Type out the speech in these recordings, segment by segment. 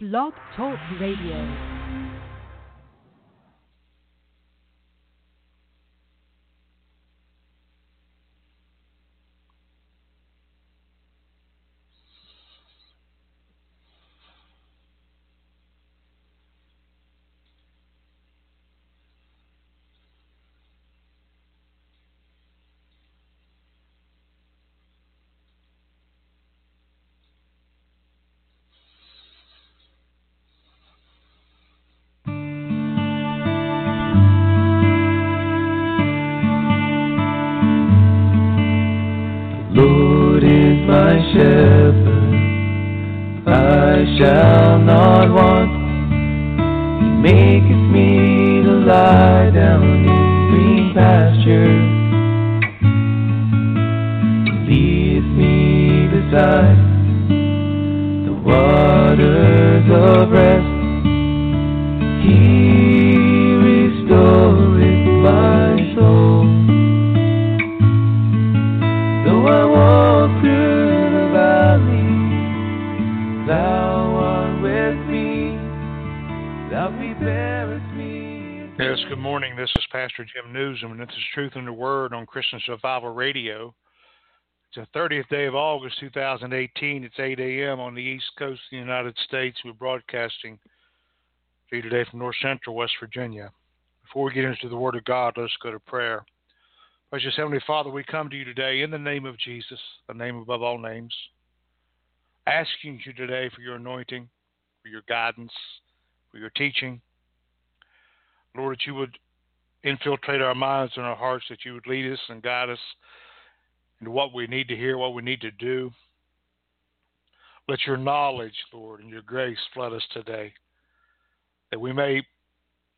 Blog Talk Radio. Christian Survival Radio. It's the 30th day of August 2018. It's 8 a.m. on the East Coast of the United States. We're broadcasting to you today from North Central West Virginia. Before we get into the Word of God, let's go to prayer. Precious Heavenly Father, we come to you today in the name of Jesus, the name above all names, asking you today for your anointing, for your guidance, for your teaching. Lord, that you would infiltrate our minds and our hearts, that you would lead us and guide us into what we need to hear, what we need to do. Let your knowledge, Lord, and your grace flood us today, that we may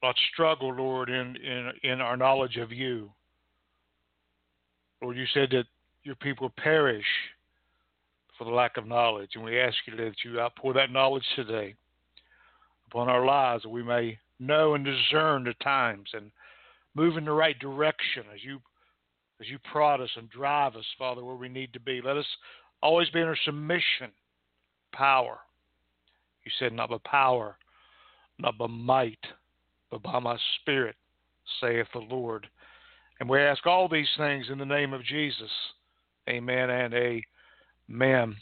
not struggle, Lord, in, in, in our knowledge of you. Lord, you said that your people perish for the lack of knowledge, and we ask you that you outpour that knowledge today upon our lives, that we may know and discern the times and move in the right direction as you as you prod us and drive us, Father, where we need to be. Let us always be in our submission, power. You said not by power, not by might, but by my spirit, saith the Lord. And we ask all these things in the name of Jesus. Amen and amen.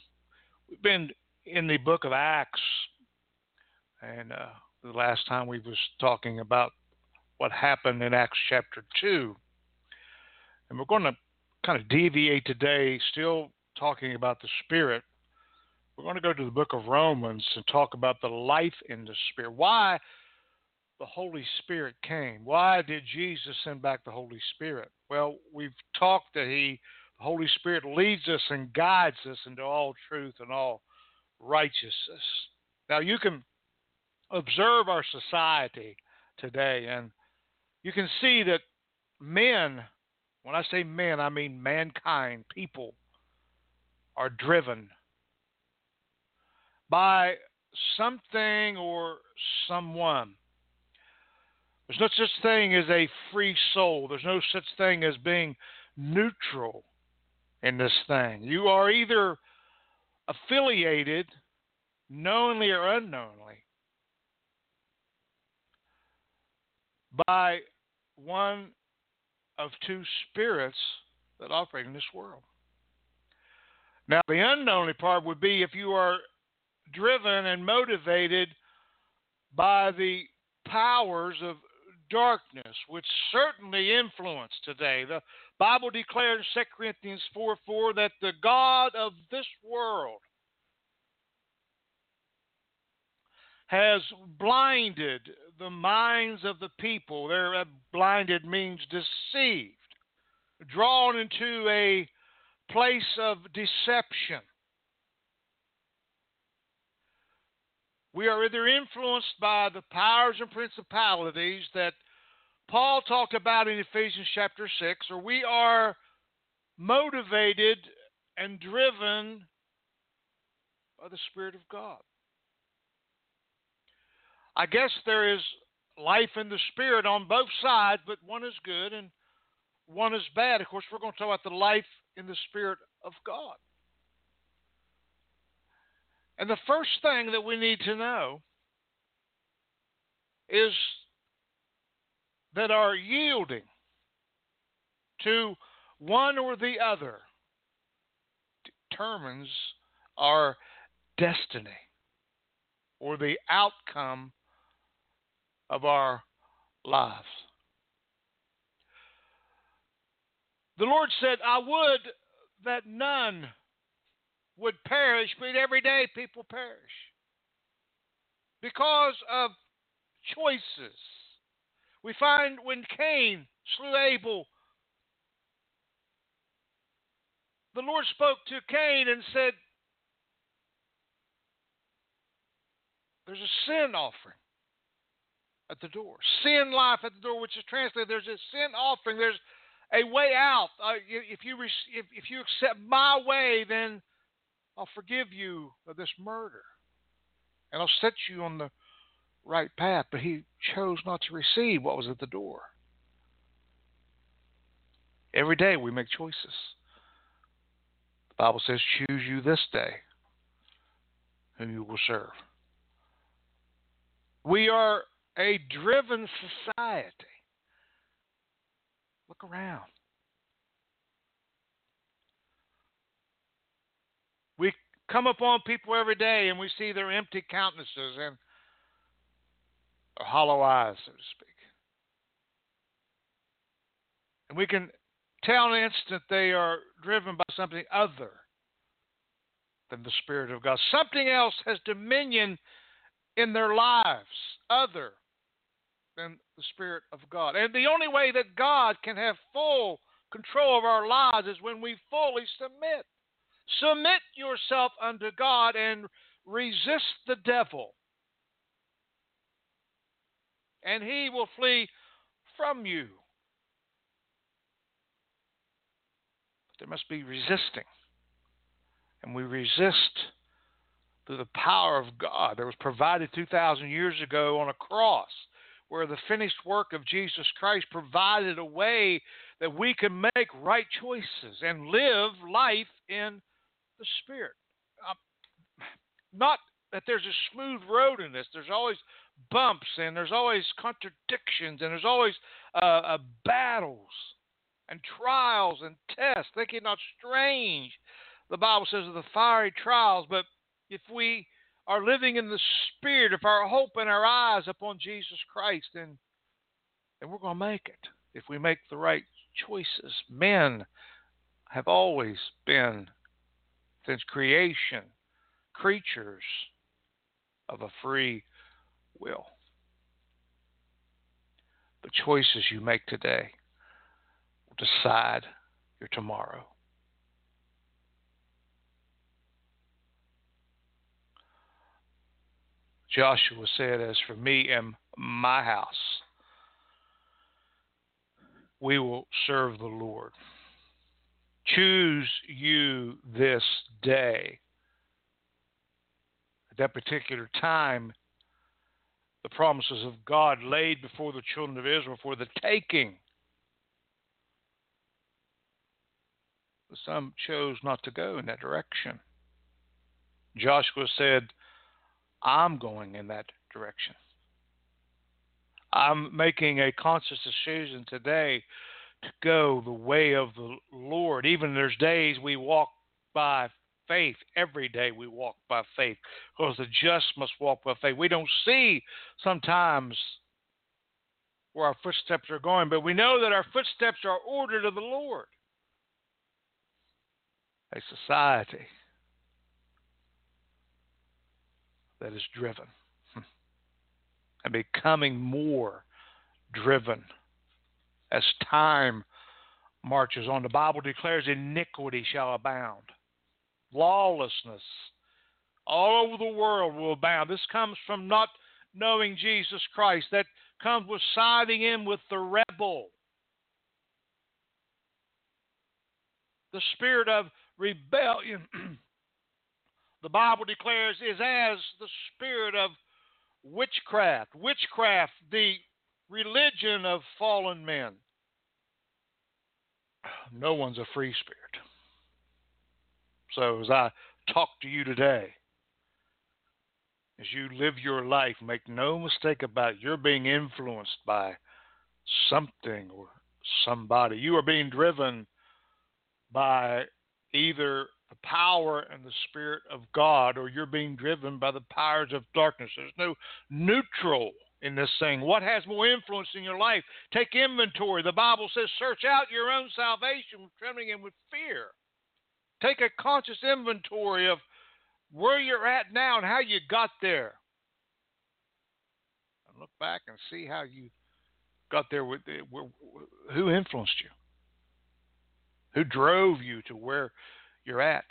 We've been in the book of Acts, and uh, the last time we was talking about what happened in Acts chapter 2. And we're going to kind of deviate today, still talking about the Spirit. We're going to go to the book of Romans and talk about the life in the Spirit. Why the Holy Spirit came. Why did Jesus send back the Holy Spirit? Well, we've talked that He, the Holy Spirit, leads us and guides us into all truth and all righteousness. Now, you can observe our society today, and you can see that men, when I say men, I mean mankind, people, are driven by something or someone. There's no such thing as a free soul. There's no such thing as being neutral in this thing. You are either affiliated, knowingly or unknowingly, by one of two spirits that operate in this world. Now, the unknowingly part would be if you are driven and motivated by the powers of darkness, which certainly influence today. The Bible declares in 2 Corinthians 4 4 that the God of this world has blinded the minds of the people. There, uh, blinded means deceived, drawn into a place of deception. We are either influenced by the powers and principalities that Paul talked about in Ephesians chapter 6, or we are motivated and driven by the Spirit of God. I guess there is life in the Spirit on both sides, but one is good and one is bad. Of course, we're going to talk about the life in the Spirit of God. And the first thing that we need to know is that our yielding to one or the other determines our destiny or the outcome of our lives. The Lord said, I would that none would perish, but every day people perish because of choices. We find when Cain slew Abel, the Lord spoke to Cain and said, There's a sin offering at the door. Sin life at the door, which is translated, there's a sin offering. There's a way out. Uh, if, you if, if you accept my way, then I'll forgive you of this murder. And I'll set you on the right path. But he chose not to receive what was at the door. Every day we make choices. The Bible says, Choose you this day whom you will serve. We are a driven society. Look around. We come upon people every day and we see their empty countenances and hollow eyes, so to speak. And we can tell in an instant they are driven by something other than the Spirit of God. Something else has dominion in their lives, other than the Spirit of God. And the only way that God can have full control of our lives is when we fully submit. Submit yourself unto God and resist the devil, and he will flee from you. But there must be resisting, and we resist through the power of God that was provided 2,000 years ago on a cross where the finished work of Jesus Christ provided a way that we can make right choices and live life in the Spirit. Uh, not that there's a smooth road in this. There's always bumps and there's always contradictions and there's always uh, uh, battles and trials and tests. Think it not strange. The Bible says of the fiery trials, but if we are living in the Spirit, of our hope and our eyes upon Jesus Christ, then, then we're going to make it if we make the right choices. Men have always been, since creation, creatures of a free will. The choices you make today will decide your tomorrow. Joshua said, As for me and my house, we will serve the Lord. Choose you this day. At that particular time, the promises of God laid before the children of Israel for the taking. But some chose not to go in that direction. Joshua said, I'm going in that direction. I'm making a conscious decision today to go the way of the Lord. Even there's days we walk by faith. Every day we walk by faith because the just must walk by faith. We don't see sometimes where our footsteps are going, but we know that our footsteps are ordered of the Lord. A society that is driven hmm. and becoming more driven as time marches on. The Bible declares iniquity shall abound, lawlessness all over the world will abound. This comes from not knowing Jesus Christ, that comes with siding in with the rebel. The spirit of rebellion the Bible declares, is as the spirit of witchcraft. Witchcraft, the religion of fallen men. No one's a free spirit. So as I talk to you today, as you live your life, make no mistake about it, you're being influenced by something or somebody. You are being driven by either the power and the Spirit of God, or you're being driven by the powers of darkness. There's no neutral in this thing. What has more influence in your life? Take inventory. The Bible says, search out your own salvation with trembling and with fear. Take a conscious inventory of where you're at now and how you got there. And look back and see how you got there with who influenced you, who drove you to where you're at.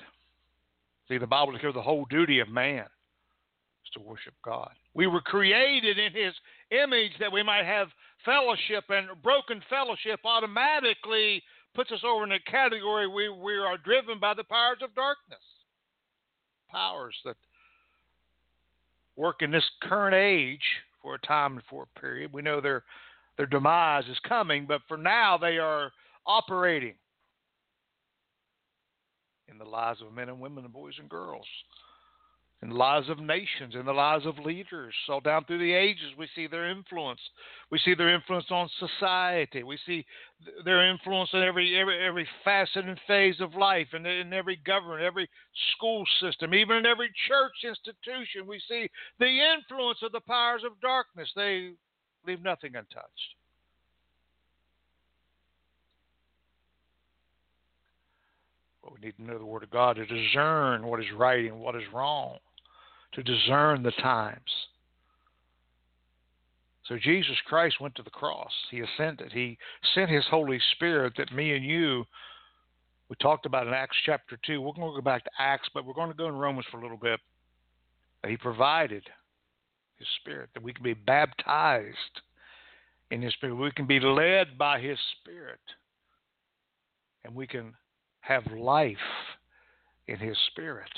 See, the Bible declares the whole duty of man is to worship God. We were created in His image that we might have fellowship, and broken fellowship automatically puts us over in a category where we are driven by the powers of darkness. Powers that work in this current age for a time and for a period. We know their their demise is coming, but for now they are operating in the lives of men and women and boys and girls in the lives of nations, in the lives of leaders. So down through the ages, we see their influence. We see their influence on society. We see their influence in every every, every facet and phase of life, and in, in every government, every school system, even in every church institution. We see the influence of the powers of darkness. They leave nothing untouched. But we need to know the Word of God to discern what is right and what is wrong to discern the times. So Jesus Christ went to the cross. He ascended. He sent his Holy Spirit that me and you, we talked about in Acts chapter 2. We're going to go back to Acts, but we're going to go in Romans for a little bit. He provided his Spirit that we can be baptized in his Spirit. We can be led by his Spirit. And we can have life in his Spirit.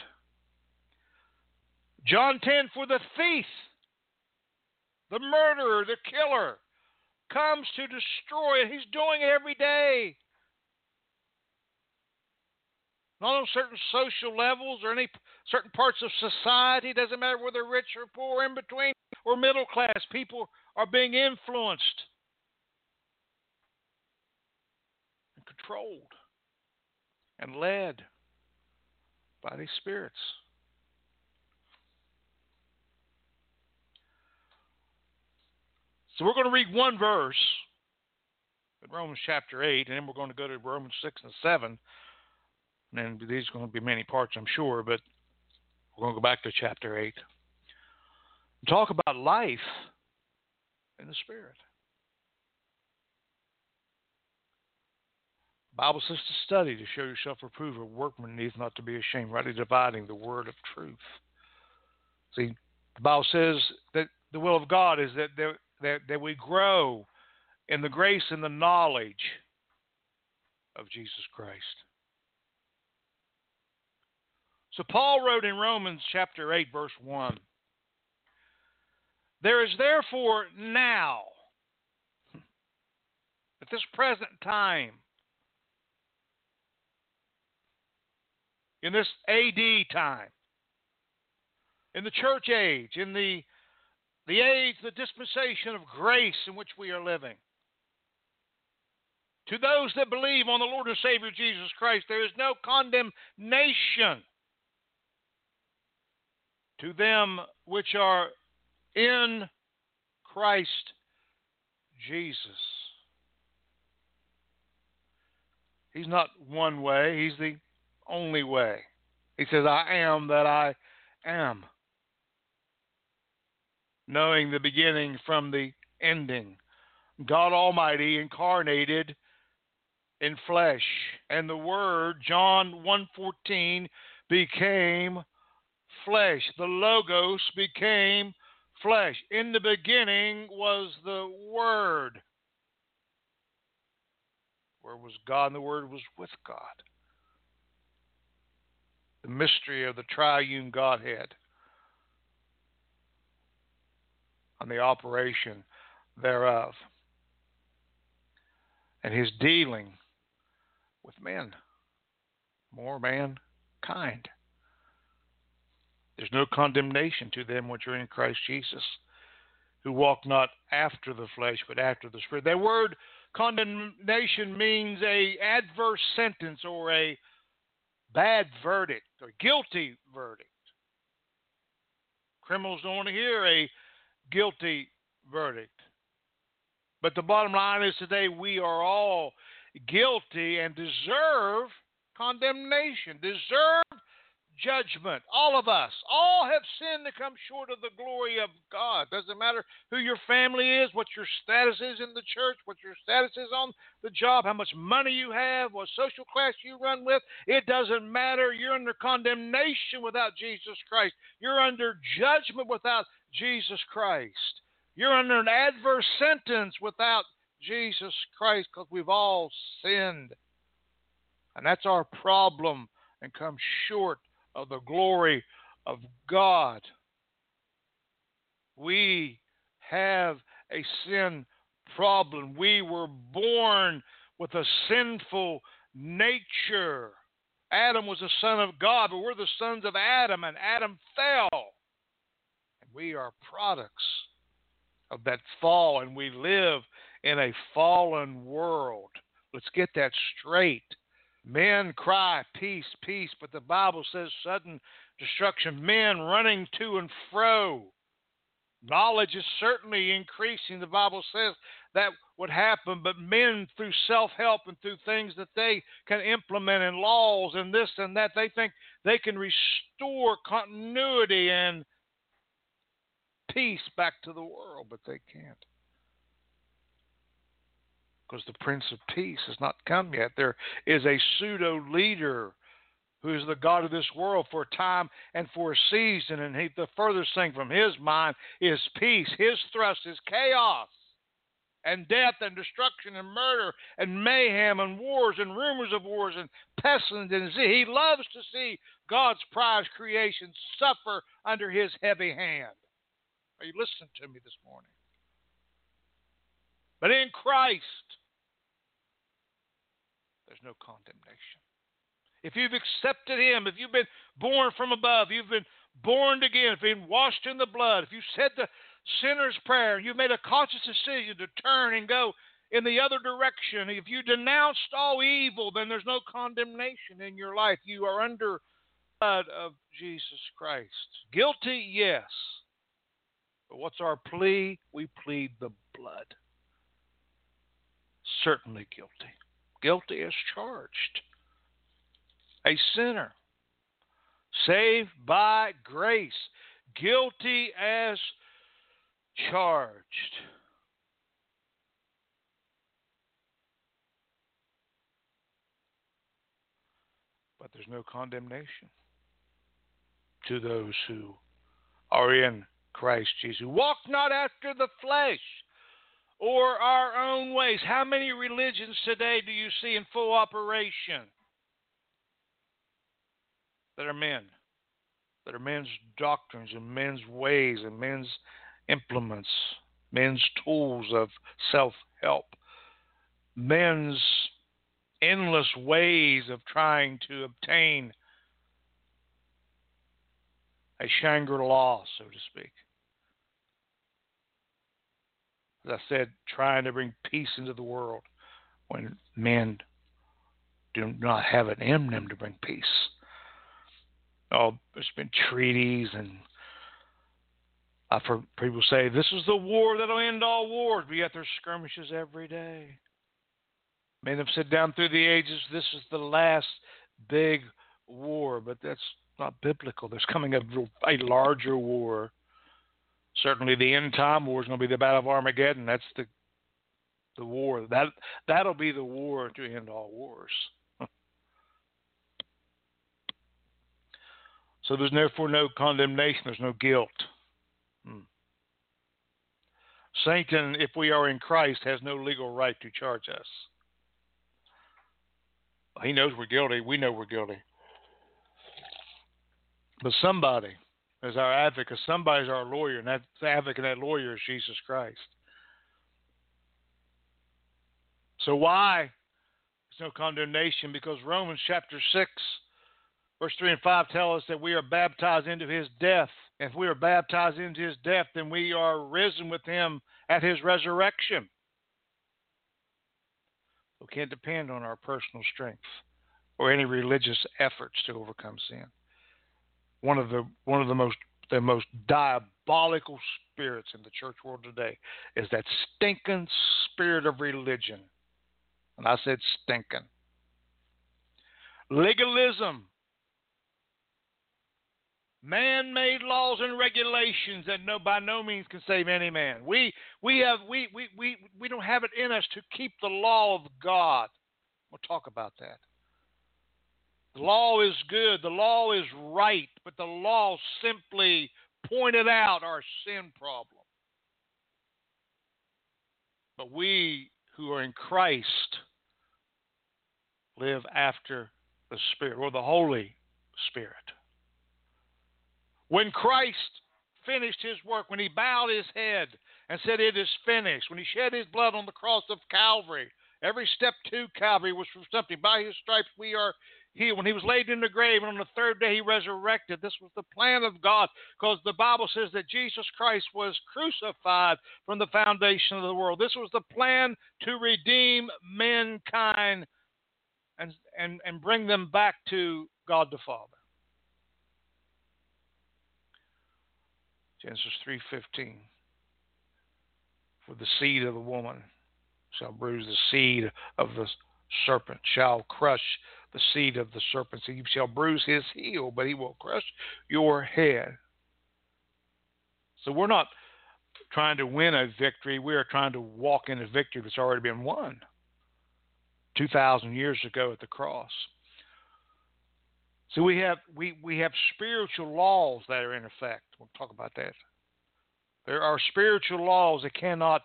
John 10 for the thief, the murderer, the killer comes to destroy it. He's doing it every day. Not on certain social levels or any certain parts of society. Doesn't matter whether rich or poor, in between or middle class. People are being influenced and controlled and led by these spirits. So we're going to read one verse in Romans chapter 8, and then we're going to go to Romans 6 and 7. And these are going to be many parts, I'm sure, but we're going to go back to chapter 8 and talk about life in the Spirit. The Bible says to study to show yourself approved, a workman needs not to be ashamed, rightly dividing the word of truth. See, the Bible says that the will of God is that that, that we grow in the grace and the knowledge of Jesus Christ. So Paul wrote in Romans chapter 8, verse 1 There is therefore now, at this present time, in this AD time, in the church age, in the the age, the dispensation of grace in which we are living. To those that believe on the Lord and Savior Jesus Christ, there is no condemnation. To them which are in Christ Jesus. He's not one way, He's the only way. He says, I am that I am knowing the beginning from the ending. God Almighty incarnated in flesh, and the Word, John 1:14, became flesh. The Logos became flesh. In the beginning was the Word. Where was God? And the Word was with God. The mystery of the triune Godhead. and the operation thereof. And his dealing with men, more mankind. There's no condemnation to them which are in Christ Jesus, who walk not after the flesh, but after the Spirit. That word condemnation means a adverse sentence or a bad verdict or guilty verdict. Criminals don't want to hear a guilty verdict. But the bottom line is today we are all guilty and deserve condemnation, deserve judgment. All of us, all have sinned to come short of the glory of God. Doesn't matter who your family is, what your status is in the church, what your status is on the job, how much money you have, what social class you run with. It doesn't matter. You're under condemnation without Jesus Christ. You're under judgment without Jesus Christ. You're under an adverse sentence without Jesus Christ because we've all sinned. And that's our problem and come short of the glory of God. We have a sin problem. We were born with a sinful nature. Adam was the son of God, but we're the sons of Adam, and Adam fell. And we are products of that fall, and we live in a fallen world. Let's get that straight. Men cry, peace, peace, but the Bible says sudden destruction. Men running to and fro. Knowledge is certainly increasing. The Bible says that would happen, but men, through self help and through things that they can implement in laws and this and that, they think they can restore continuity and peace back to the world, but they can't because the Prince of Peace has not come yet. There is a pseudo leader who is the God of this world for a time and for a season, and he, the furthest thing from his mind is peace. His thrust is chaos and death and destruction and murder and mayhem and wars and rumors of wars and pestilence and disease. He loves to see God's prized creation suffer under his heavy hand. Are you listening to me this morning? But in Christ, no condemnation. If you've accepted Him, if you've been born from above, you've been born again, if you've been washed in the blood, if you said the sinner's prayer, you've made a conscious decision to turn and go in the other direction, if you denounced all evil, then there's no condemnation in your life. You are under the blood of Jesus Christ. Guilty, yes. But what's our plea? We plead the blood certainly guilty. Guilty as charged. A sinner. Saved by grace. Guilty as charged. But there's no condemnation to those who are in Christ Jesus. Walk not after the flesh or our own ways. How many religions today do you see in full operation that are men? That are men's doctrines and men's ways and men's implements, men's tools of self help, men's endless ways of trying to obtain a Shangri La, so to speak as I said, trying to bring peace into the world when men do not have it in them to bring peace. Oh, there's been treaties, and I've heard people say this is the war that'll end all wars, but yet there's skirmishes every day. Men have said down through the ages, this is the last big war, but that's not biblical. There's coming a, a larger war certainly the end time war is going to be the battle of Armageddon. That's the the war that that'll be the war to end all wars. so there's therefore no condemnation. There's no guilt. Hmm. Satan, if we are in Christ, has no legal right to charge us. He knows we're guilty. We know we're guilty. But somebody as our advocate. Somebody's our lawyer, and that advocate, that lawyer is Jesus Christ. So why? There's no condemnation because Romans chapter 6, Verse 3 and 5 tell us that we are baptized into his death. If we are baptized into his death, then we are risen with him at his resurrection. We can't depend on our personal strength or any religious efforts to overcome sin. One of the one of the most the most diabolical spirits in the church world today is that stinking spirit of religion. And I said stinking. Legalism man-made laws and regulations that no by no means can save any man. We we have we we we, we don't have it in us to keep the law of God. We'll talk about that. The law is good, the law is right, but the law simply pointed out our sin problem. But we who are in Christ live after the Spirit or the Holy Spirit. When Christ finished his work, when he bowed his head and said, It is finished, when he shed his blood on the cross of Calvary, every step to Calvary was for something. By his stripes we are healed. When he was laid in the grave and on the third day he resurrected, this was the plan of God because the Bible says that Jesus Christ was crucified from the foundation of the world. This was the plan to redeem mankind and, and, and bring them back to God the Father. Genesis 3:15. For the seed of the woman shall bruise the seed of the serpent, shall crush the seed of the serpent. So you shall bruise his heel, but he will crush your head. So we're not trying to win a victory. We are trying to walk in a victory that's already been won 2,000 years ago at the cross. So we have we, we have spiritual laws that are in effect. We'll talk about that. There are spiritual laws that cannot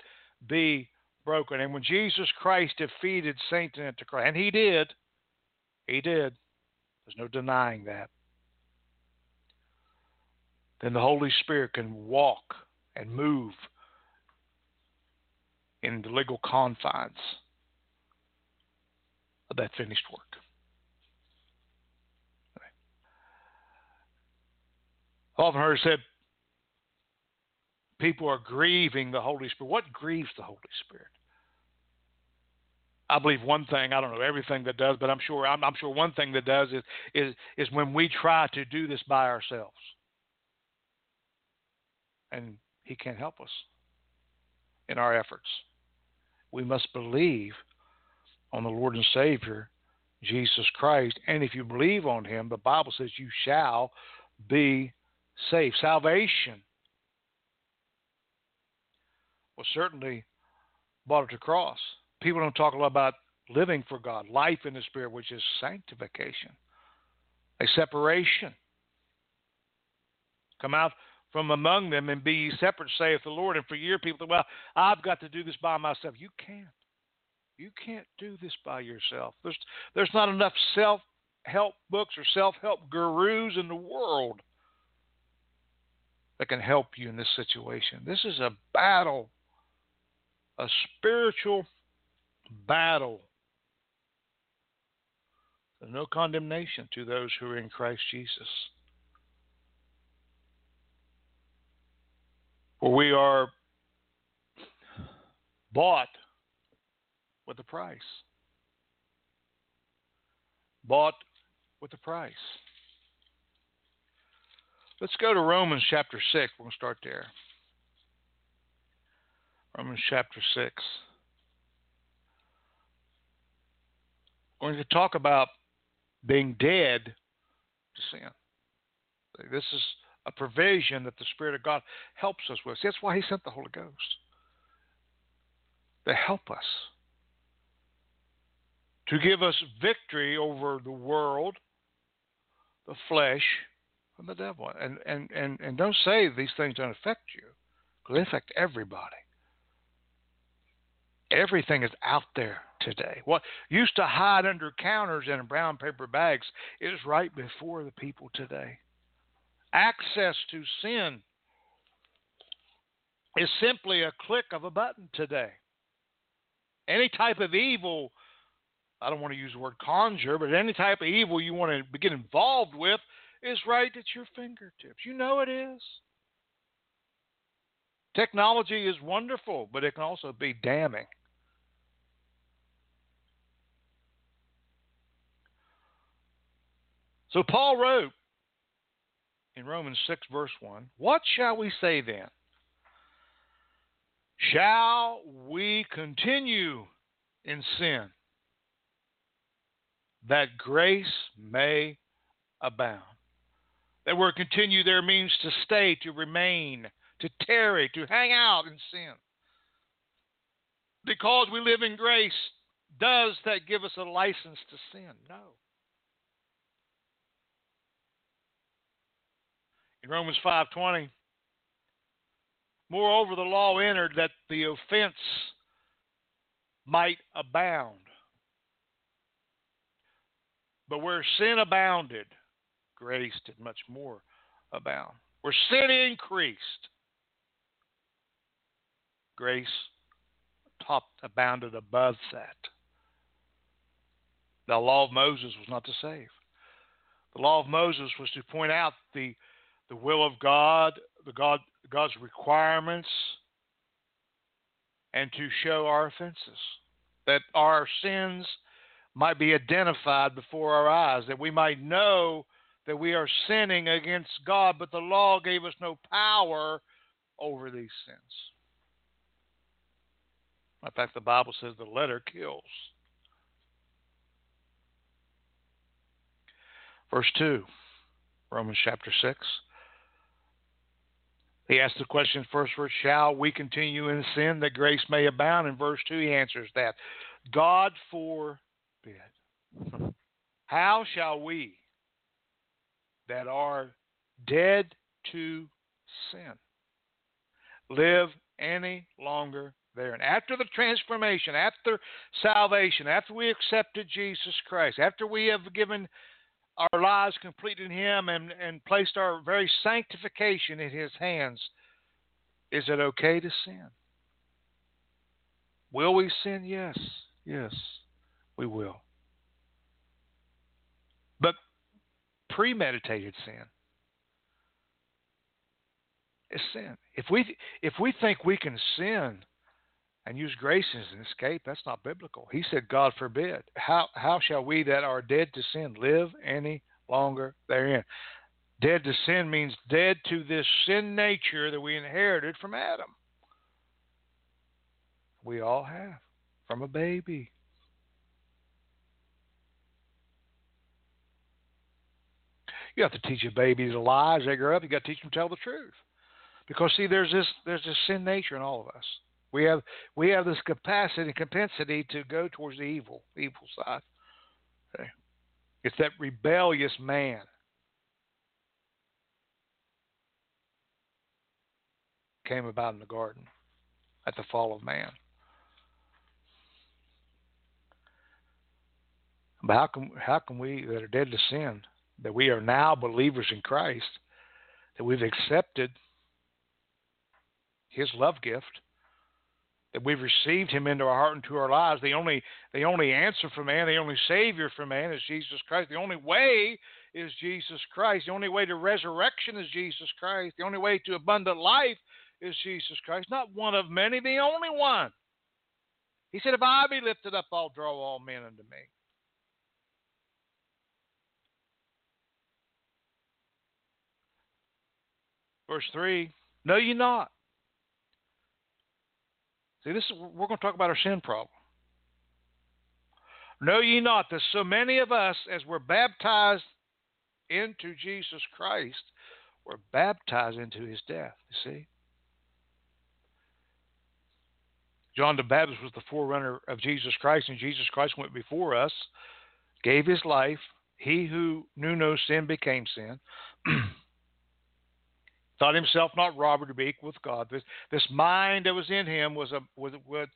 be broken. And when Jesus Christ defeated Satan at the cross, and he did, he did. There's no denying that. Then the Holy Spirit can walk and move in the legal confines of that finished work. I've often heard said people are grieving the Holy Spirit. What grieves the Holy Spirit? I believe one thing. I don't know everything that does, but I'm sure I'm, I'm, sure one thing that does is is is when we try to do this by ourselves, and He can't help us in our efforts. We must believe on the Lord and Savior Jesus Christ, and if you believe on Him, the Bible says you shall be saved. Salvation was certainly brought at the cross. People don't talk a lot about living for God, life in the Spirit, which is sanctification, a separation. Come out from among them and be separate, saith the Lord. And for your people, well, I've got to do this by myself. You can't. You can't do this by yourself. There's there's not enough self help books or self help gurus in the world that can help you in this situation. This is a battle, a spiritual battle. There's no condemnation to those who are in Christ Jesus. For we are bought with a price. Bought with a price. Let's go to Romans chapter 6. We're going to start there. Romans chapter 6. We're going to talk about being dead to sin. This is a provision that the Spirit of God helps us with. That's why He sent the Holy Ghost to help us, to give us victory over the world, the flesh, and the devil. And, and, and, and don't say these things don't affect you, because they affect everybody. Everything is out there today. What used to hide under counters in brown paper bags is right before the people today. Access to sin is simply a click of a button today. Any type of evil I don't want to use the word conjure, but any type of evil you want to get involved with is right at your fingertips. You know it is. Technology is wonderful, but it can also be damning. So Paul wrote in Romans 6, verse 1 What shall we say then? Shall we continue in sin that grace may abound? That word continue there means to stay, to remain, to tarry, to hang out in sin. Because we live in grace, does that give us a license to sin? No. Romans 5:20, moreover the law entered that the offense might abound. But where sin abounded, grace did much more abound. Where sin increased, grace topped abounded above that. The law of Moses was not to save. The law of Moses was to point out the the will of God, the God God's requirements, and to show our offenses, that our sins might be identified before our eyes, that we might know that we are sinning against God, but the law gave us no power over these sins. In fact, the Bible says the letter kills. Verse 2, Romans chapter 6. He asks the question first verse, shall we continue in sin that grace may abound? In verse 2, he answers that. God forbid. How shall we that are dead to sin live any longer there? And After the transformation, after salvation, after we accepted Jesus Christ, after we have given our lives complete in Him and, and placed our very sanctification in His hands, is it okay to sin? Will we sin? Yes. Yes, we will. But premeditated sin is sin. If we if we think we can sin and use grace as an escape, that's not biblical. He said, God forbid. How, how shall we that are dead to sin live any longer therein? Dead to sin means dead to this sin nature that we inherited from Adam. We all have from a baby. You have to teach a baby to lie as they grow up. You got to teach them to tell the truth, because see, there's this there's this sin nature in all of us. We have we have this capacity propensity to go towards the evil evil side. Okay. It's that rebellious man. Came about in the garden at the fall of man. But how can how can we that are dead to sin, that we are now believers in Christ, that we've accepted His love gift, that we've received him into our heart and to our lives. The only the only answer for man, the only savior for man is Jesus Christ. The only way is Jesus Christ. The only way to resurrection is Jesus Christ. The only way to abundant life is Jesus Christ. Not one of many, the only one. He said, If I be lifted up, I'll draw all men unto me. Verse 3 Know ye not See, this is, we're going to talk about our sin problem. Know ye not that so many of us, as we're baptized into Jesus Christ, were baptized into his death? You see? John the Baptist was the forerunner of Jesus Christ, and Jesus Christ went before us, gave his life. He who knew no sin became sin. thought himself not robber to be equal with God. This this mind that was in him was a was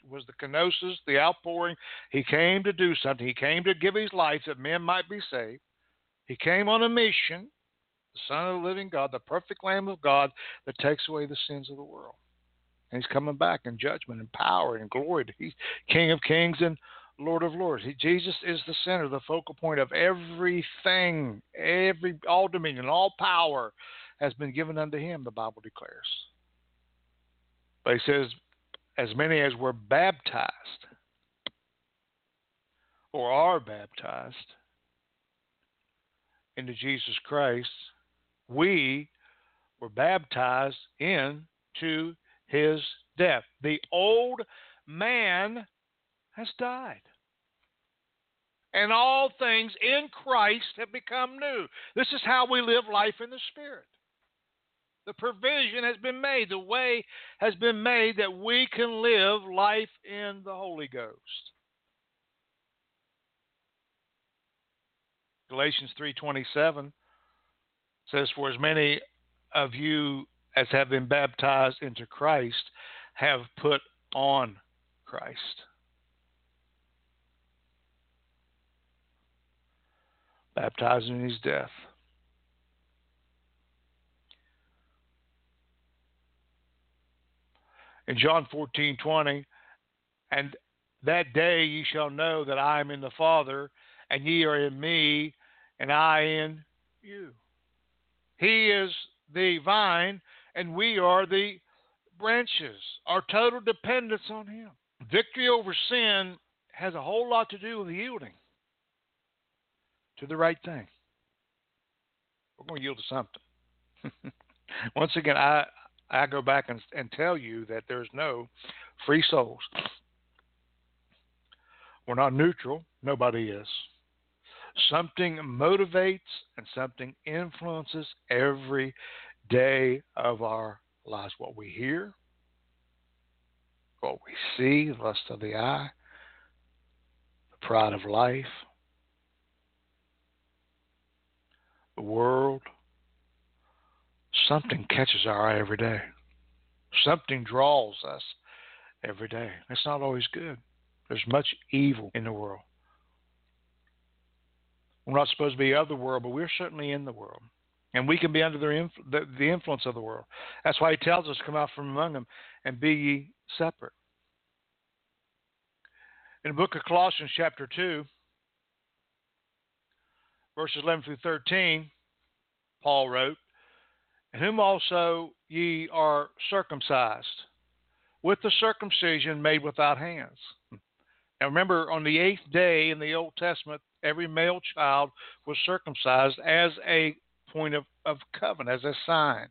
was the kenosis, the outpouring. He came to do something. He came to give his life that men might be saved. He came on a mission, the Son of the living God, the perfect Lamb of God that takes away the sins of the world. And he's coming back in judgment and power and glory. He's King of kings and Lord of Lords. He, Jesus is the center, the focal point of everything. Every all dominion, all power has been given unto him, the Bible declares. But he says, as many as were baptized or are baptized into Jesus Christ, we were baptized into his death. The old man has died. And all things in Christ have become new. This is how we live life in the Spirit. The provision has been made, the way has been made that we can live life in the Holy Ghost. Galatians 3:27 says for as many of you as have been baptized into Christ have put on Christ. Baptized in his death. In John 14 20, and that day ye shall know that I am in the Father, and ye are in me, and I in you. He is the vine, and we are the branches. Our total dependence on Him. Victory over sin has a whole lot to do with yielding to the right thing. We're going to yield to something. Once again, I I go back and, and tell you that there's no free souls. We're not neutral. Nobody is. Something motivates and something influences every day of our lives. What we hear, what we see, lust of the eye, the pride of life, the world. Something catches our eye every day. Something draws us every day. It's not always good. There's much evil in the world. We're not supposed to be of the world, but we're certainly in the world. And we can be under the, the, influence of the world. That's why he tells us come out from among them and be ye separate. In the book of Colossians, chapter 2, verses 11 through 13, Paul wrote, Whom also ye are circumcised, with the circumcision made without hands. Now remember, on the eighth day in the Old Testament, every male child was circumcised as a point of, of covenant, as a sign.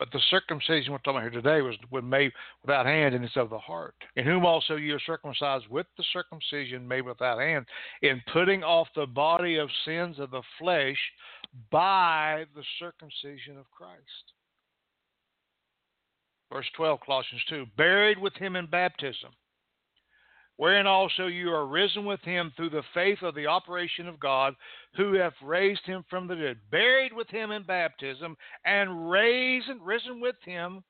But the circumcision we're talking about here today was, made without hand, and it's of the heart. In whom also you are circumcised with the circumcision made without hand, in putting off the body of sins of the flesh by the circumcision of Christ. Verse 12, Colossians 2 buried with him in baptism wherein also you are risen with him through the faith of the operation of God, who hath raised him from the dead, buried with him in baptism, and raised and risen with him,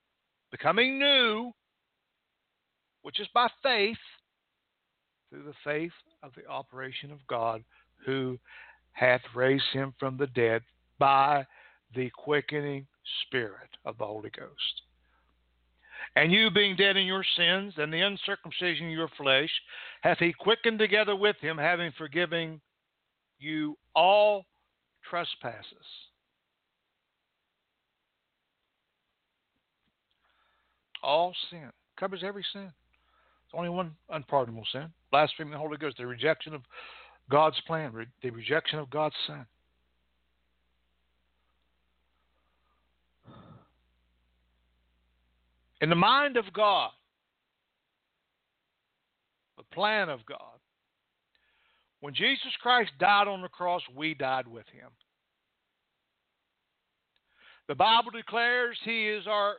becoming new, which is by faith, through the faith of the operation of God, who hath raised him from the dead by the quickening Spirit of the Holy Ghost. And you, being dead in your sins and the uncircumcision of your flesh, hath he quickened together with him, having forgiven you all trespasses. All sin covers every sin. There's only one unpardonable sin blaspheming the Holy Ghost, the rejection of God's plan, the rejection of God's Son. In the mind of God, the plan of God, when Jesus Christ died on the cross, we died with him. The Bible declares he is our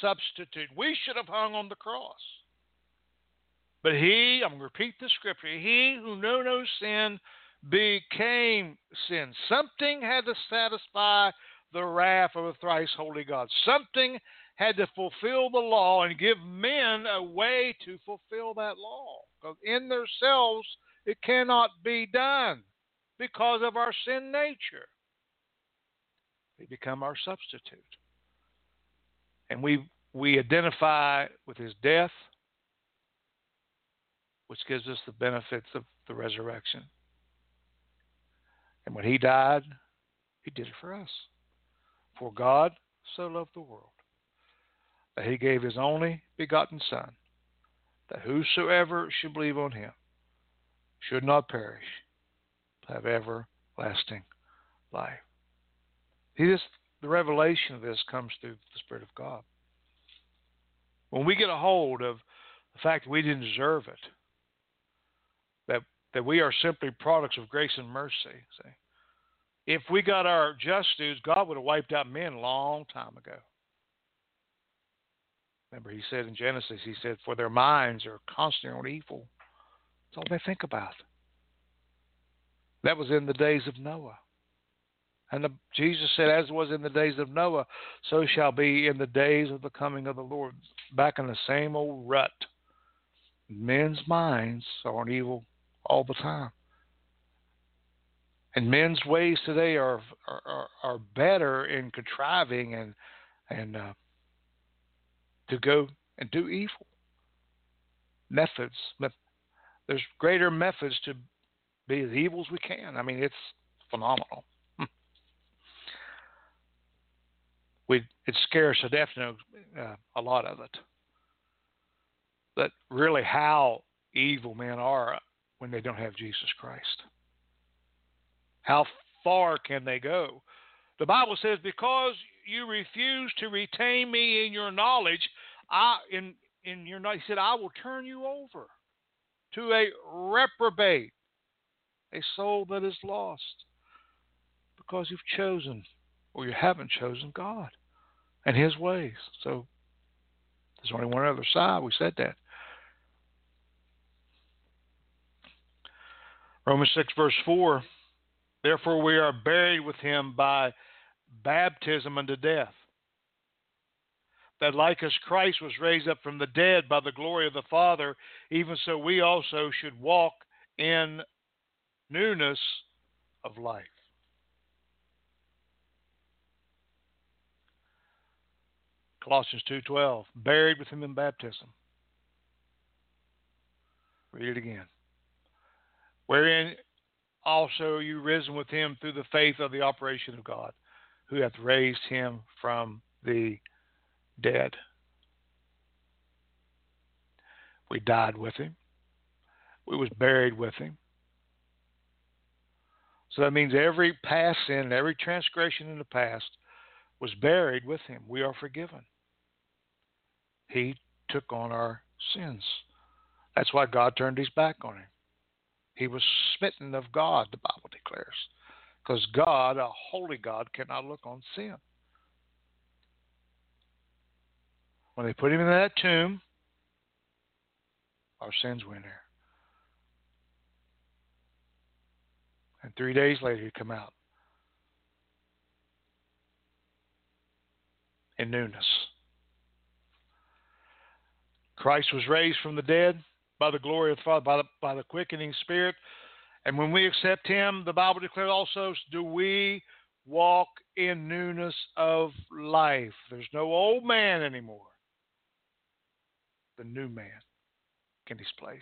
substitute. We should have hung on the cross. But he, I'm going to repeat the scripture, he who knew no sin became sin. Something had to satisfy the wrath of a thrice holy God. Something had to fulfill the law and give men a way to fulfill that law. Because in themselves, it cannot be done because of our sin nature. They become our substitute. And we, we identify with his death, which gives us the benefits of the resurrection. And when he died, he did it for us. For God so loved the world that he gave his only begotten Son, that whosoever should believe on him should not perish, but have everlasting life. This, the revelation of this comes through the Spirit of God. When we get a hold of the fact that we didn't deserve it, that that we are simply products of grace and mercy. See, if we got our just dues, God would have wiped out men a long time ago. Remember, he said in Genesis, he said, "For their minds are constantly on evil." That's all they think about. That was in the days of Noah. And the, Jesus said, as was in the days of Noah, so shall be in the days of the coming of the Lord. Back in the same old rut. Men's minds are on evil all the time. And men's ways today are are, are better in contriving and and uh, to go and do evil methods. There's greater methods to be as evil as we can. I mean, it's phenomenal. we it scares to death know uh, a lot of it. But really, how evil men are when they don't have Jesus Christ. How far can they go? The Bible says, "Because you refuse to retain me in your knowledge, I in in your he said, I will turn you over to a reprobate, a soul that is lost, because you've chosen or you haven't chosen God and His ways. So there's only one other side. We said that. Romans 6, verse 4 Therefore, we are buried with him by baptism unto death. That like as Christ was raised up from the dead by the glory of the Father, even so we also should walk in newness of life. Colossians 2:12, buried with him in baptism. Read it again. Wherein also you risen with him through the faith of the operation of God, who hath raised him from the dead. We died with him. We was buried with him. So that means every past sin, every transgression in the past was buried with him. We are forgiven. He took on our sins. That's why God turned his back on him. He was smitten of God, the Bible declares. Because God, a holy God, cannot look on sin. When they put him in that tomb, our sins went there. And three days later, he come out in newness. Christ was raised from the dead by the glory of the Father, by the, by the quickening Spirit. And when we accept Him, the Bible declares also, do we walk in newness of life. There's no old man anymore. The new man in his place.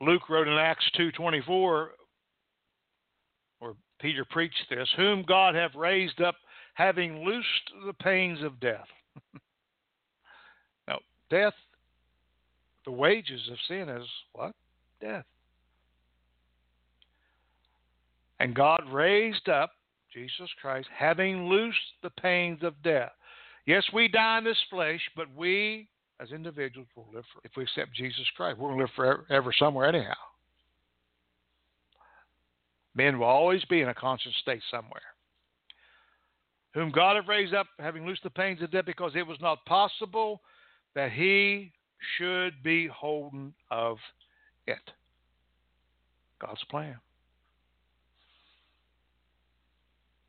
Luke wrote in Acts 2:24 or Peter preached this, whom God hath raised up having loosed the pains of death. death, the wages of sin is what? Death. And God raised up Jesus Christ, having loosed the pains of death. Yes, we die in this flesh, but we, as individuals, will live for, if we accept Jesus Christ. We're going to live forever somewhere, anyhow. Men will always be in a conscious state somewhere whom God hath raised up, having loosed the pains of death, because it was not possible that he should be holden of it. God's plan.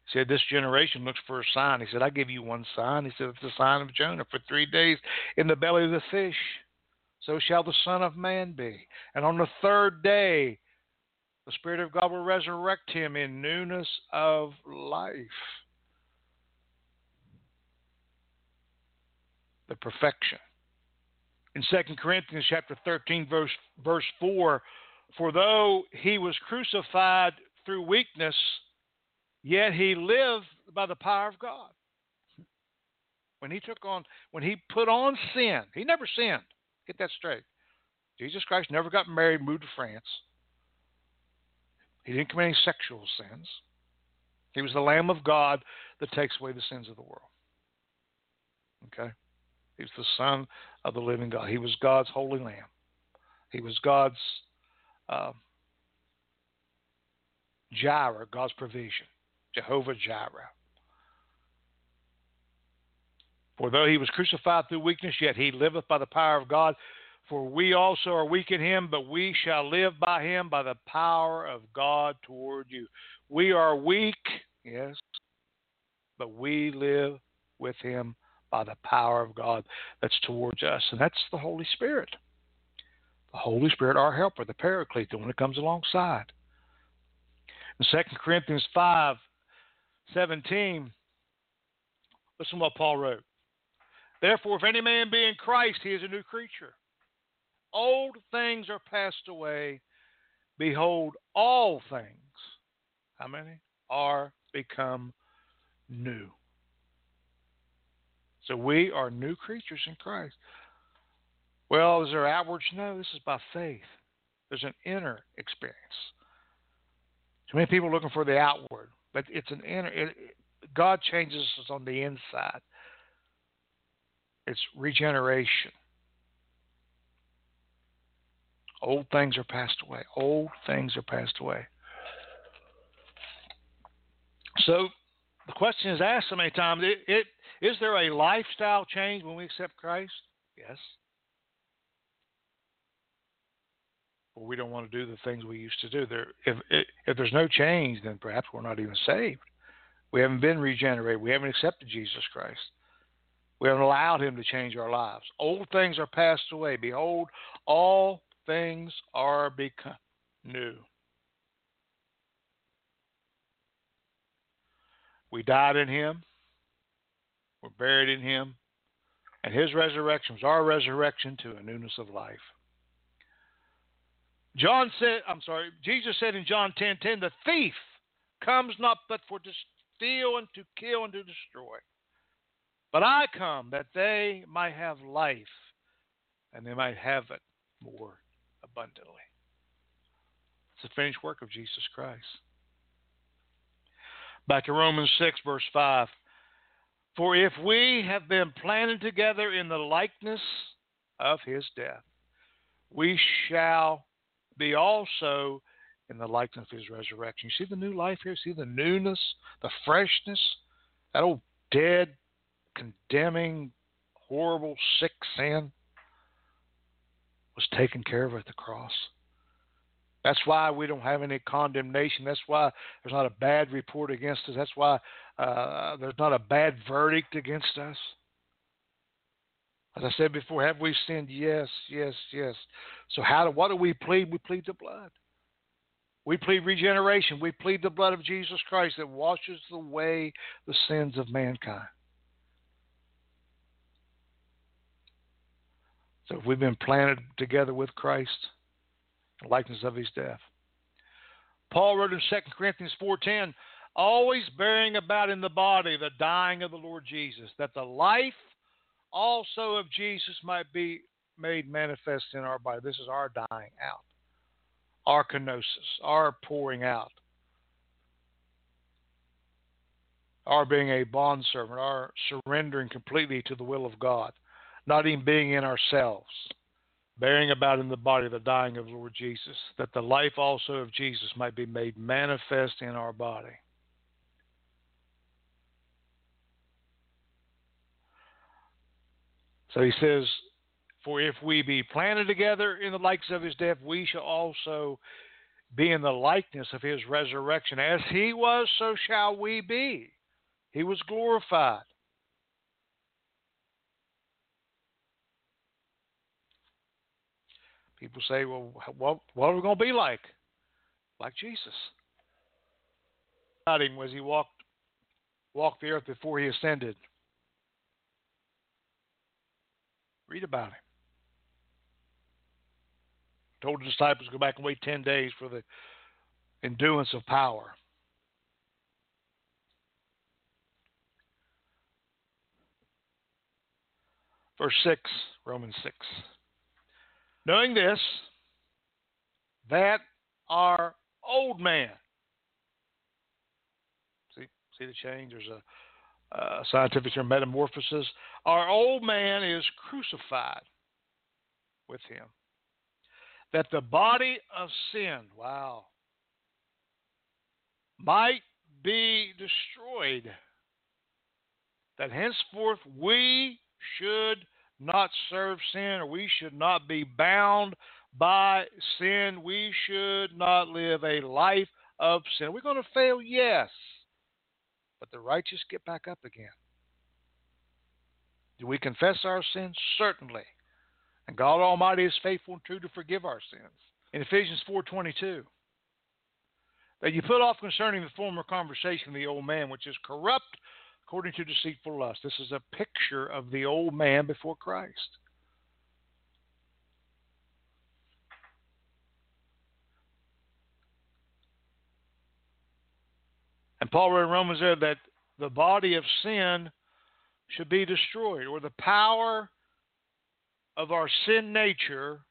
He said, This generation looks for a sign. He said, I give you one sign. He said, It's the sign of Jonah. For three days in the belly of the fish, so shall the Son of Man be. And on the third day, the Spirit of God will resurrect him in newness of life. the perfection. In 2 Corinthians chapter 13, verse, verse 4, for though he was crucified through weakness, yet he lived by the power of God. When he took on, when he put on sin, he never sinned. Get that straight. Jesus Christ never got married, moved to France. He didn't commit any sexual sins. He was the Lamb of God that takes away the sins of the world. Okay? He's the Son of the living God. He was God's holy Lamb. He was God's uh, Jireh, God's provision, Jehovah Jireh. For though he was crucified through weakness, yet he liveth by the power of God. For we also are weak in him, but we shall live by him by the power of God toward you. We are weak, yes, but we live with him by the power of God that's towards us. And that's the Holy Spirit. The Holy Spirit, our helper, the paraclete, the one that comes alongside. In 2 Corinthians 5 17, listen what Paul wrote. Therefore, if any man be in Christ, he is a new creature. Old things are passed away. Behold, all things, how many? Are become new. So we are new creatures in Christ. Well, is there outwards? No, this is by faith. There's an inner experience. Too many people are looking for the outward, but it's an inner. It, God changes us on the inside. It's regeneration. Old things are passed away. Old things are passed away. So the question is asked so many times: it, it, Is there a lifestyle change when we accept Christ? Yes. Well, we don't want to do the things we used to do. There, if if there's no change, then perhaps we're not even saved. We haven't been regenerated. We haven't accepted Jesus Christ. We haven't allowed Him to change our lives. Old things are passed away. Behold, all things are become new. We died in Him. We're buried in Him. And His resurrection was our resurrection to a newness of life. John said, I'm sorry, Jesus said in John 10 10, the thief comes not but for to steal and to kill and to destroy. But I come that they might have life and they might have it more abundantly. It's the finished work of Jesus Christ. Back to Romans 6, verse 5. For if we have been planted together in the likeness of his death, we shall be also in the likeness of his resurrection. You see the new life here? See the newness, the freshness? That old dead, condemning, horrible, sick sin was taken care of at the cross. That's why we don't have any condemnation. That's why there's not a bad report against us. That's why uh, there's not a bad verdict against us. As I said before, have we sinned? Yes, yes, yes. So how do what do we plead? We plead the blood. We plead regeneration. We plead the blood of Jesus Christ that washes away the sins of mankind. So if we've been planted together with Christ, likeness of his death. Paul wrote in 2 Corinthians 4.10, always bearing about in the body the dying of the Lord Jesus, that the life also of Jesus might be made manifest in our body. This is our dying out, our kenosis, our pouring out, our being a bondservant, our surrendering completely to the will of God not even being in ourselves, bearing about in the body the dying of the Lord Jesus, that the life also of Jesus might be made manifest in our body. So he says, For if we be planted together in the likeness of his death, we shall also be in the likeness of his resurrection. As he was, so shall we be. He was glorified. People say, well, what, what are we going to be like? Like Jesus. Not him was he walked walked the earth before he ascended. Read about him. Told the disciples to go back and wait 10 days for the enduance of power. Verse 6, Romans 6. Knowing this, that our old man, see, see the change? There's a, a scientific term, metamorphosis. Our old man is crucified with him. That the body of sin, wow, might be destroyed. That henceforth we should not serve sin or we should not be bound by sin. We should not live a life of sin. We're going to fail, yes, but the righteous get back up again. Do we confess our sins? Certainly. And God Almighty is faithful and true to forgive our sins. In Ephesians 4:22, that you put off concerning the former conversation of the old man, which is corrupt according to deceitful lust. This is a picture of the old man before Christ. And Paul wrote in Romans there that the body of sin should be destroyed, or the power of our sin nature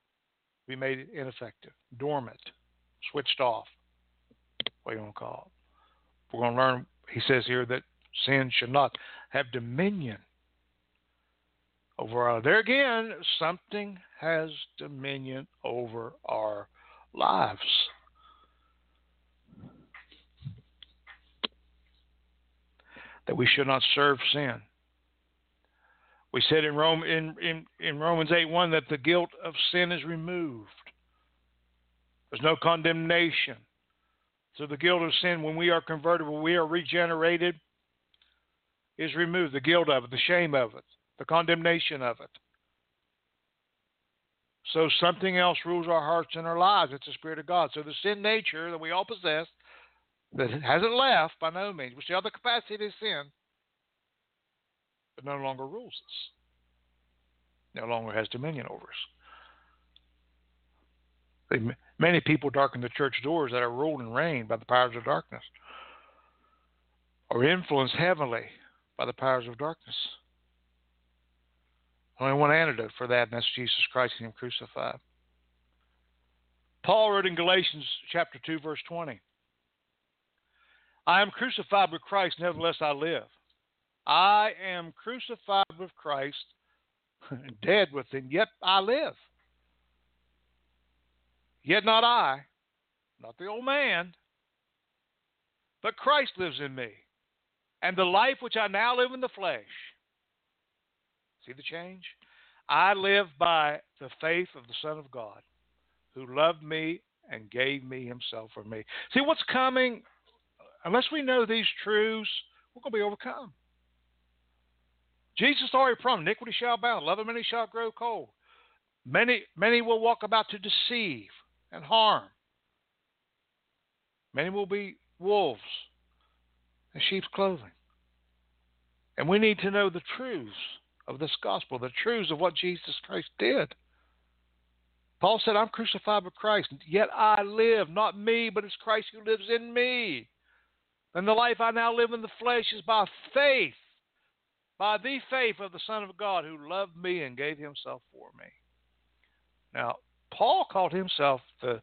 be made ineffective, dormant, switched off. What do you want to call it? We're going to learn, he says here, that sin should not have dominion over our. There again, something has dominion over our lives. That we should not serve sin. We said in Rome in, in, in Romans 8 1 that the guilt of sin is removed. There's no condemnation. So the guilt of sin, when we are converted, when we are regenerated, is removed. The guilt of it, the shame of it, the condemnation of it. So something else rules our hearts and our lives. It's the Spirit of God. So the sin nature that we all possess, that hasn't left by no means. which the capacity to sin, but no longer rules us. No longer has dominion over us. Many people darken the church doors that are ruled and reigned by the powers of darkness, or influenced heavily by the powers of darkness. Only one antidote for that, and that's Jesus Christ and Him crucified. Paul wrote in Galatians chapter 2, verse 20 I am crucified with Christ, nevertheless I live. I am crucified with Christ, dead with Him, yet I live. Yet not I, not the old man, but Christ lives in me. And the life which I now live in the flesh, see the change? I live by the faith of the Son of God, who loved me and gave me himself for me. See what's coming? Unless we know these truths, we're going to be overcome. Jesus already promised, iniquity shall abound, love of many shall grow cold. Many, many will walk about to deceive and harm. Many will be wolves in sheep's clothing. And we need to know the truths of this gospel, the truths of what Jesus Christ did. Paul said, I'm crucified with Christ, yet I live, not me, but it's Christ who lives in me. And the life I now live in the flesh is by faith, by the faith of the Son of God who loved me and gave himself for me. Now, Paul called himself the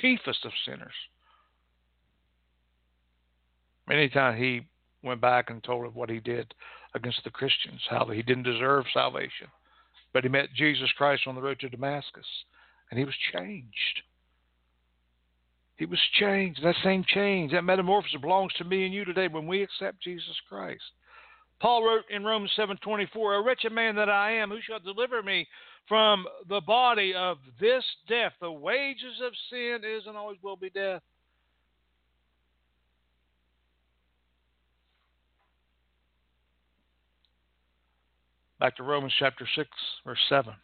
chiefest of sinners. Many times he went back and told of what he did against the Christians, how he didn't deserve salvation. But he met Jesus Christ on the road to Damascus, and he was changed. He was changed. That same change, that metamorphosis belongs to me and you today when we accept Jesus Christ. Paul wrote in Romans 7:24, "A wretched man that I am, who shall deliver me from the body of this death? The wages of sin is and always will be death." Back to Romans chapter 6, verse 7.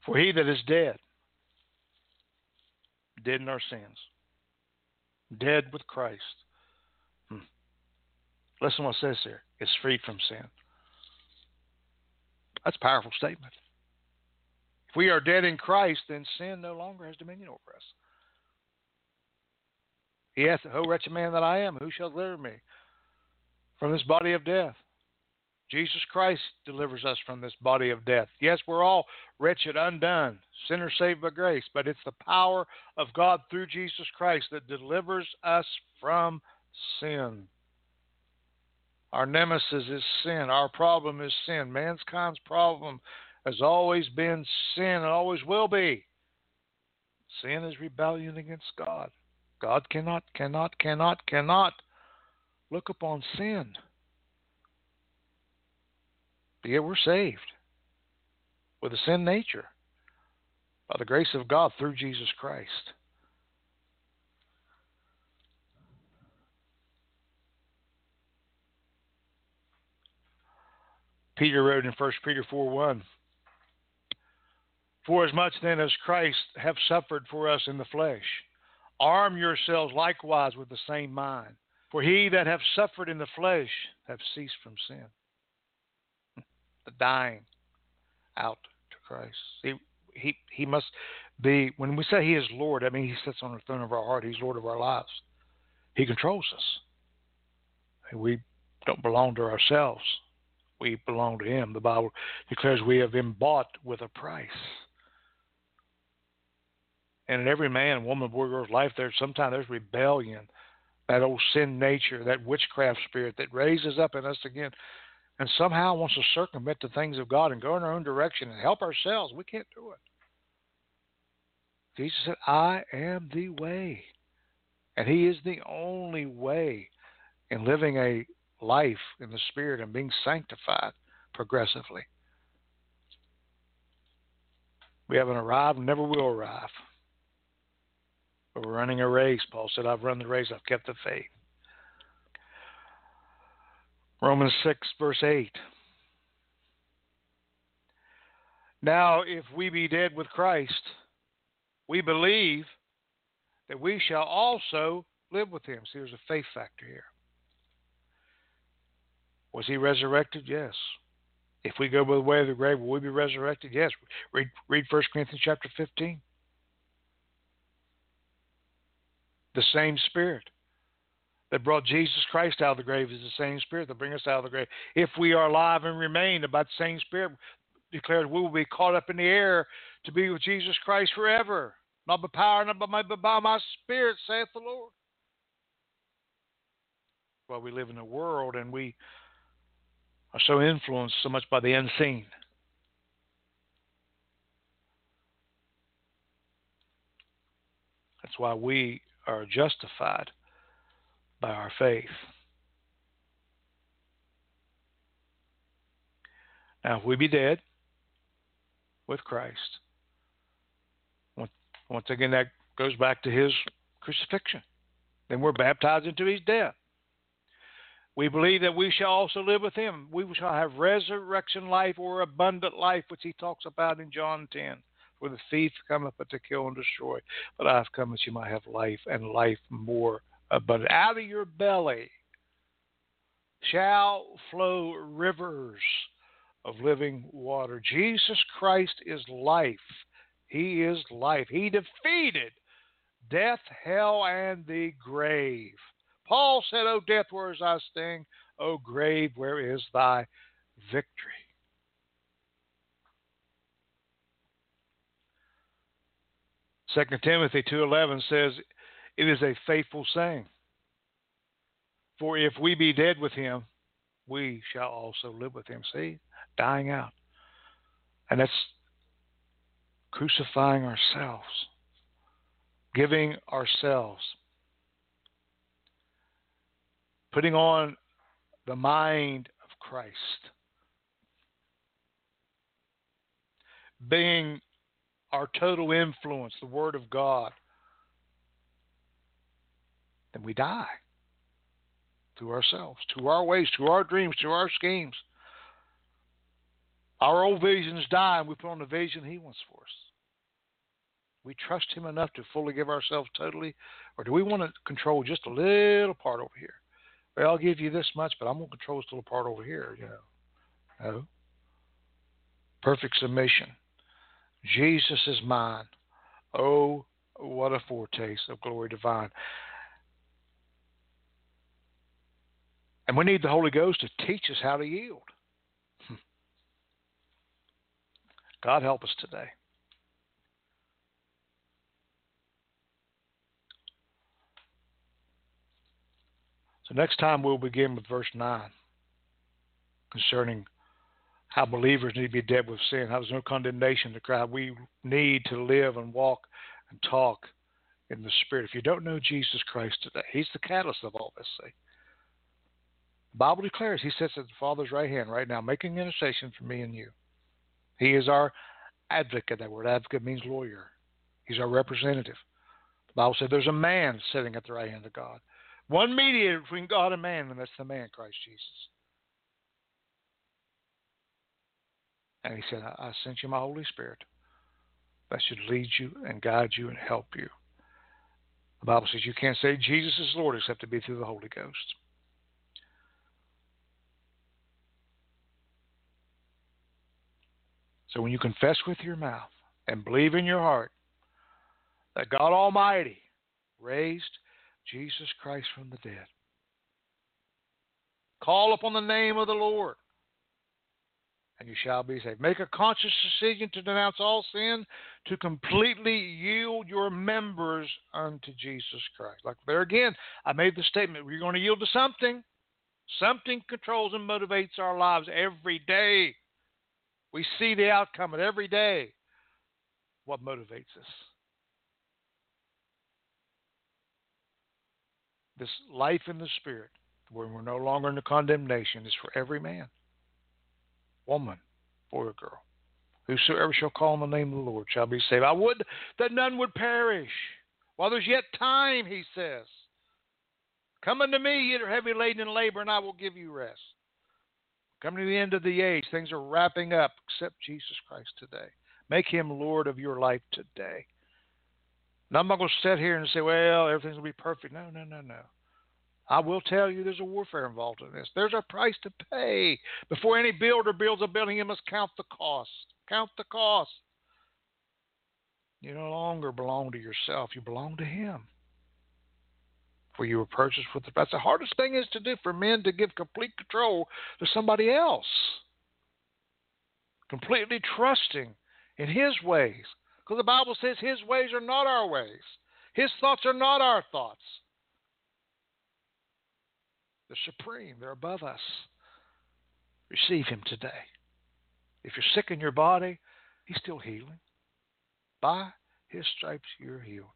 For he that is dead, dead in our sins, dead with Christ. Hmm. Listen what it says here. Is freed from sin. That's a powerful statement. If we are dead in Christ, then sin no longer has dominion over us. He asked, O wretched man that I am, who shall deliver me from this body of death? Jesus Christ delivers us from this body of death. Yes, we're all wretched, undone, sinners saved by grace, but it's the power of God through Jesus Christ that delivers us from sin. Our nemesis is sin. Our problem is sin. Mankind's problem has always been sin and always will be. Sin is rebellion against God. God cannot, cannot, cannot, cannot look upon sin. But yet we're saved with a sin nature by the grace of God through Jesus Christ. Peter wrote in 1 Peter 4 1 For as much then as Christ have suffered for us in the flesh, arm yourselves likewise with the same mind. For he that hath suffered in the flesh hath ceased from sin. The dying out to Christ. He, he, he must be, when we say he is Lord, I mean he sits on the throne of our heart. He's Lord of our lives. He controls us. We don't belong to ourselves we belong to Him. The Bible declares we have been bought with a price. And in every man, woman, boy, girl's life, there's sometimes there's rebellion, that old sin nature, that witchcraft spirit that raises up in us again, and somehow wants to circumvent the things of God and go in our own direction and help ourselves. We can't do it. Jesus said, "I am the way," and He is the only way in living a life in the Spirit and being sanctified progressively. We haven't arrived, never will arrive. But we're running a race. Paul said, I've run the race, I've kept the faith. Romans 6, verse 8. Now, if we be dead with Christ, we believe that we shall also live with him. See, there's a faith factor here. Was he resurrected? Yes. If we go by the way of the grave, will we be resurrected? Yes. Read, read 1 Corinthians chapter 15. The same Spirit that brought Jesus Christ out of the grave is the same Spirit that brings us out of the grave. If we are alive and remain, about the same Spirit declares we will be caught up in the air to be with Jesus Christ forever. Not by power, not by my, but by my Spirit, saith the Lord. Well, we live in a world and we are so influenced so much by the unseen. That's why we are justified by our faith. Now, if we be dead with Christ, once again, that goes back to his crucifixion. Then we're baptized into his death. We believe that we shall also live with him. We shall have resurrection life or abundant life, which he talks about in John 10. For the thief cometh but to kill and destroy. But I have come that you might have life and life more Uh, abundant. Out of your belly shall flow rivers of living water. Jesus Christ is life. He is life. He defeated death, hell, and the grave. Paul said, O death, where is thy sting? O grave, where is thy victory? Second Timothy 2.11 says, It is a faithful saying. For if we be dead with him, we shall also live with him. See? Dying out. And that's crucifying ourselves, giving ourselves putting on the mind of Christ, being our total influence, the Word of God, then we die to ourselves, to our ways, to our dreams, to our schemes. Our old visions die and we put on the vision He wants for us. We trust Him enough to fully give ourselves totally, or do we want to control just a little part over here? well, I'll give you this much, but I'm going to control this little part over here, you know. No. perfect submission. Jesus is mine. Oh, what a foretaste of glory divine. And we need the Holy Ghost to teach us how to yield. God help us today. So next time we'll begin with verse 9 concerning how believers need to be dead with sin, how there's no condemnation to cry. We need to live and walk and talk in the Spirit. If you don't know Jesus Christ today, He's the catalyst of all this. See? Bible declares He sits at the Father's right hand right now, making intercession for me and you. He is our advocate. That word advocate means lawyer. He's our representative. The Bible said there's a man sitting at the right hand of God. One mediator between God and man, and that's the man, Christ Jesus. And he said, I, I sent you my Holy Spirit that should lead you and guide you and help you. The Bible says you can't say Jesus is Lord except to be through the Holy Ghost. So when you confess with your mouth and believe in your heart that God Almighty raised Jesus Christ from the dead, call upon the name of the Lord and you shall be saved. Make a conscious decision to denounce all sin, to completely yield your members unto Jesus Christ. Like there again, I made the statement we're going to yield to something. Something controls and motivates our lives every day. We see the outcome of every day. What motivates us? This life in the Spirit, where we're no longer in the condemnation, is for every man, woman, boy, or girl. Whosoever shall call on the name of the Lord shall be saved. I would that none would perish. While there's yet time, he says. Come unto me, ye that are heavy laden and labor, and I will give you rest. Coming to the end of the age, things are wrapping up. Accept Jesus Christ today. Make him Lord of your life today. Now, I'm not going to sit here and say, well, everything's going to be perfect. No, no, no, no. I will tell you there's a warfare involved in this. There's a price to pay. Before any builder builds a building, he must count the cost. Count the cost. You no longer belong to yourself, you belong to him for you were purchased with the price. The hardest thing is to do for men to give complete control to somebody else. Completely trusting in his ways. Because the Bible says his ways are not our ways. His thoughts are not our thoughts. They're supreme. They're above us. Receive him today. If you're sick in your body, he's still healing. By his stripes you're healed.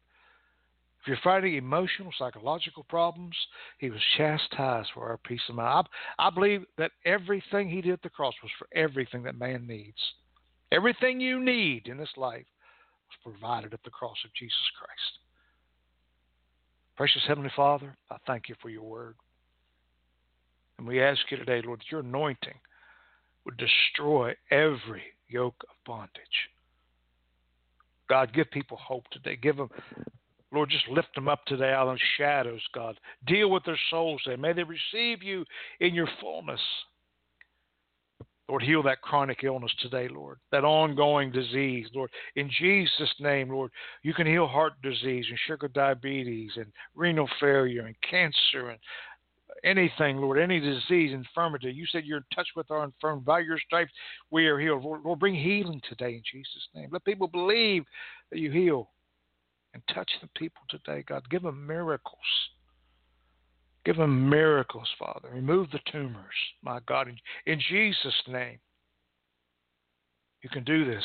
If you're fighting emotional, psychological problems, he was chastised for our peace of mind. I, I believe that everything he did at the cross was for everything that man needs. Everything you need in this life was provided at the cross of Jesus Christ. Precious Heavenly Father, I thank you for your word. And we ask you today, Lord, that your anointing would destroy every yoke of bondage. God, give people hope today. Give them Lord, just lift them up today out of shadows, God. Deal with their souls today. May they receive you in your fullness. Lord, heal that chronic illness today, Lord, that ongoing disease, Lord. In Jesus' name, Lord, you can heal heart disease and sugar diabetes and renal failure and cancer and anything, Lord, any disease, infirmity. You said you're in touch with our infirmity. By your stripes, we are healed. Lord, Lord, bring healing today in Jesus' name. Let people believe that you heal and touch the people today, God. Give them miracles. Give them miracles, Father. Remove the tumors, my God, in, Jesus' name. You can do this,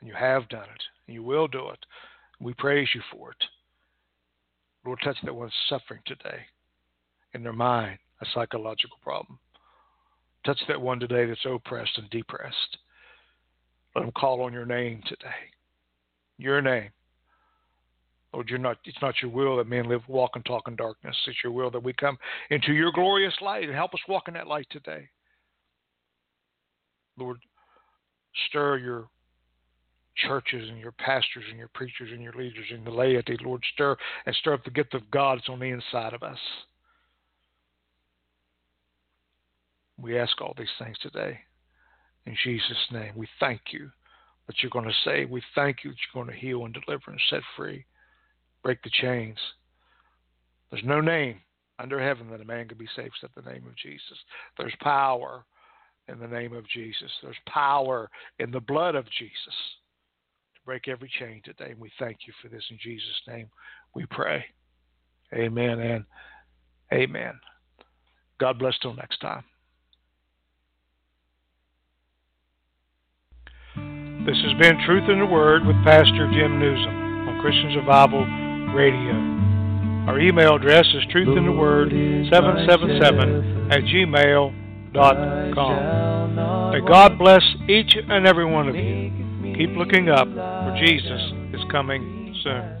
and you have done it, and you will do it. We praise you for it. Lord, touch that one suffering today in their mind, a psychological problem. Touch that one today that's oppressed and depressed. Let them call on your name today. Your name. Lord, you're not, it's not your will that men live, walk, and talk in darkness. It's your will that we come into your glorious light and help us walk in that light today. Lord, stir your churches and your pastors and your preachers and your leaders and the laity. Lord, stir and stir up the gift of God that's on the inside of us. We ask all these things today. In Jesus' name, we thank you that you're going to save. We thank you that you're going to heal and deliver and set free, break the chains. There's no name under heaven that a man can be saved except the name of Jesus. There's power in the name of Jesus. There's power in the blood of Jesus to break every chain today. And we thank you for this in Jesus' name. We pray. Amen and amen. God bless till next time. This has been Truth in the Word with Pastor Jim Nuzum on Christian Survival Radio. Our email address is truthintheword777 at gmail.com. May God bless each and every one of you. Keep looking up, for Jesus is coming soon.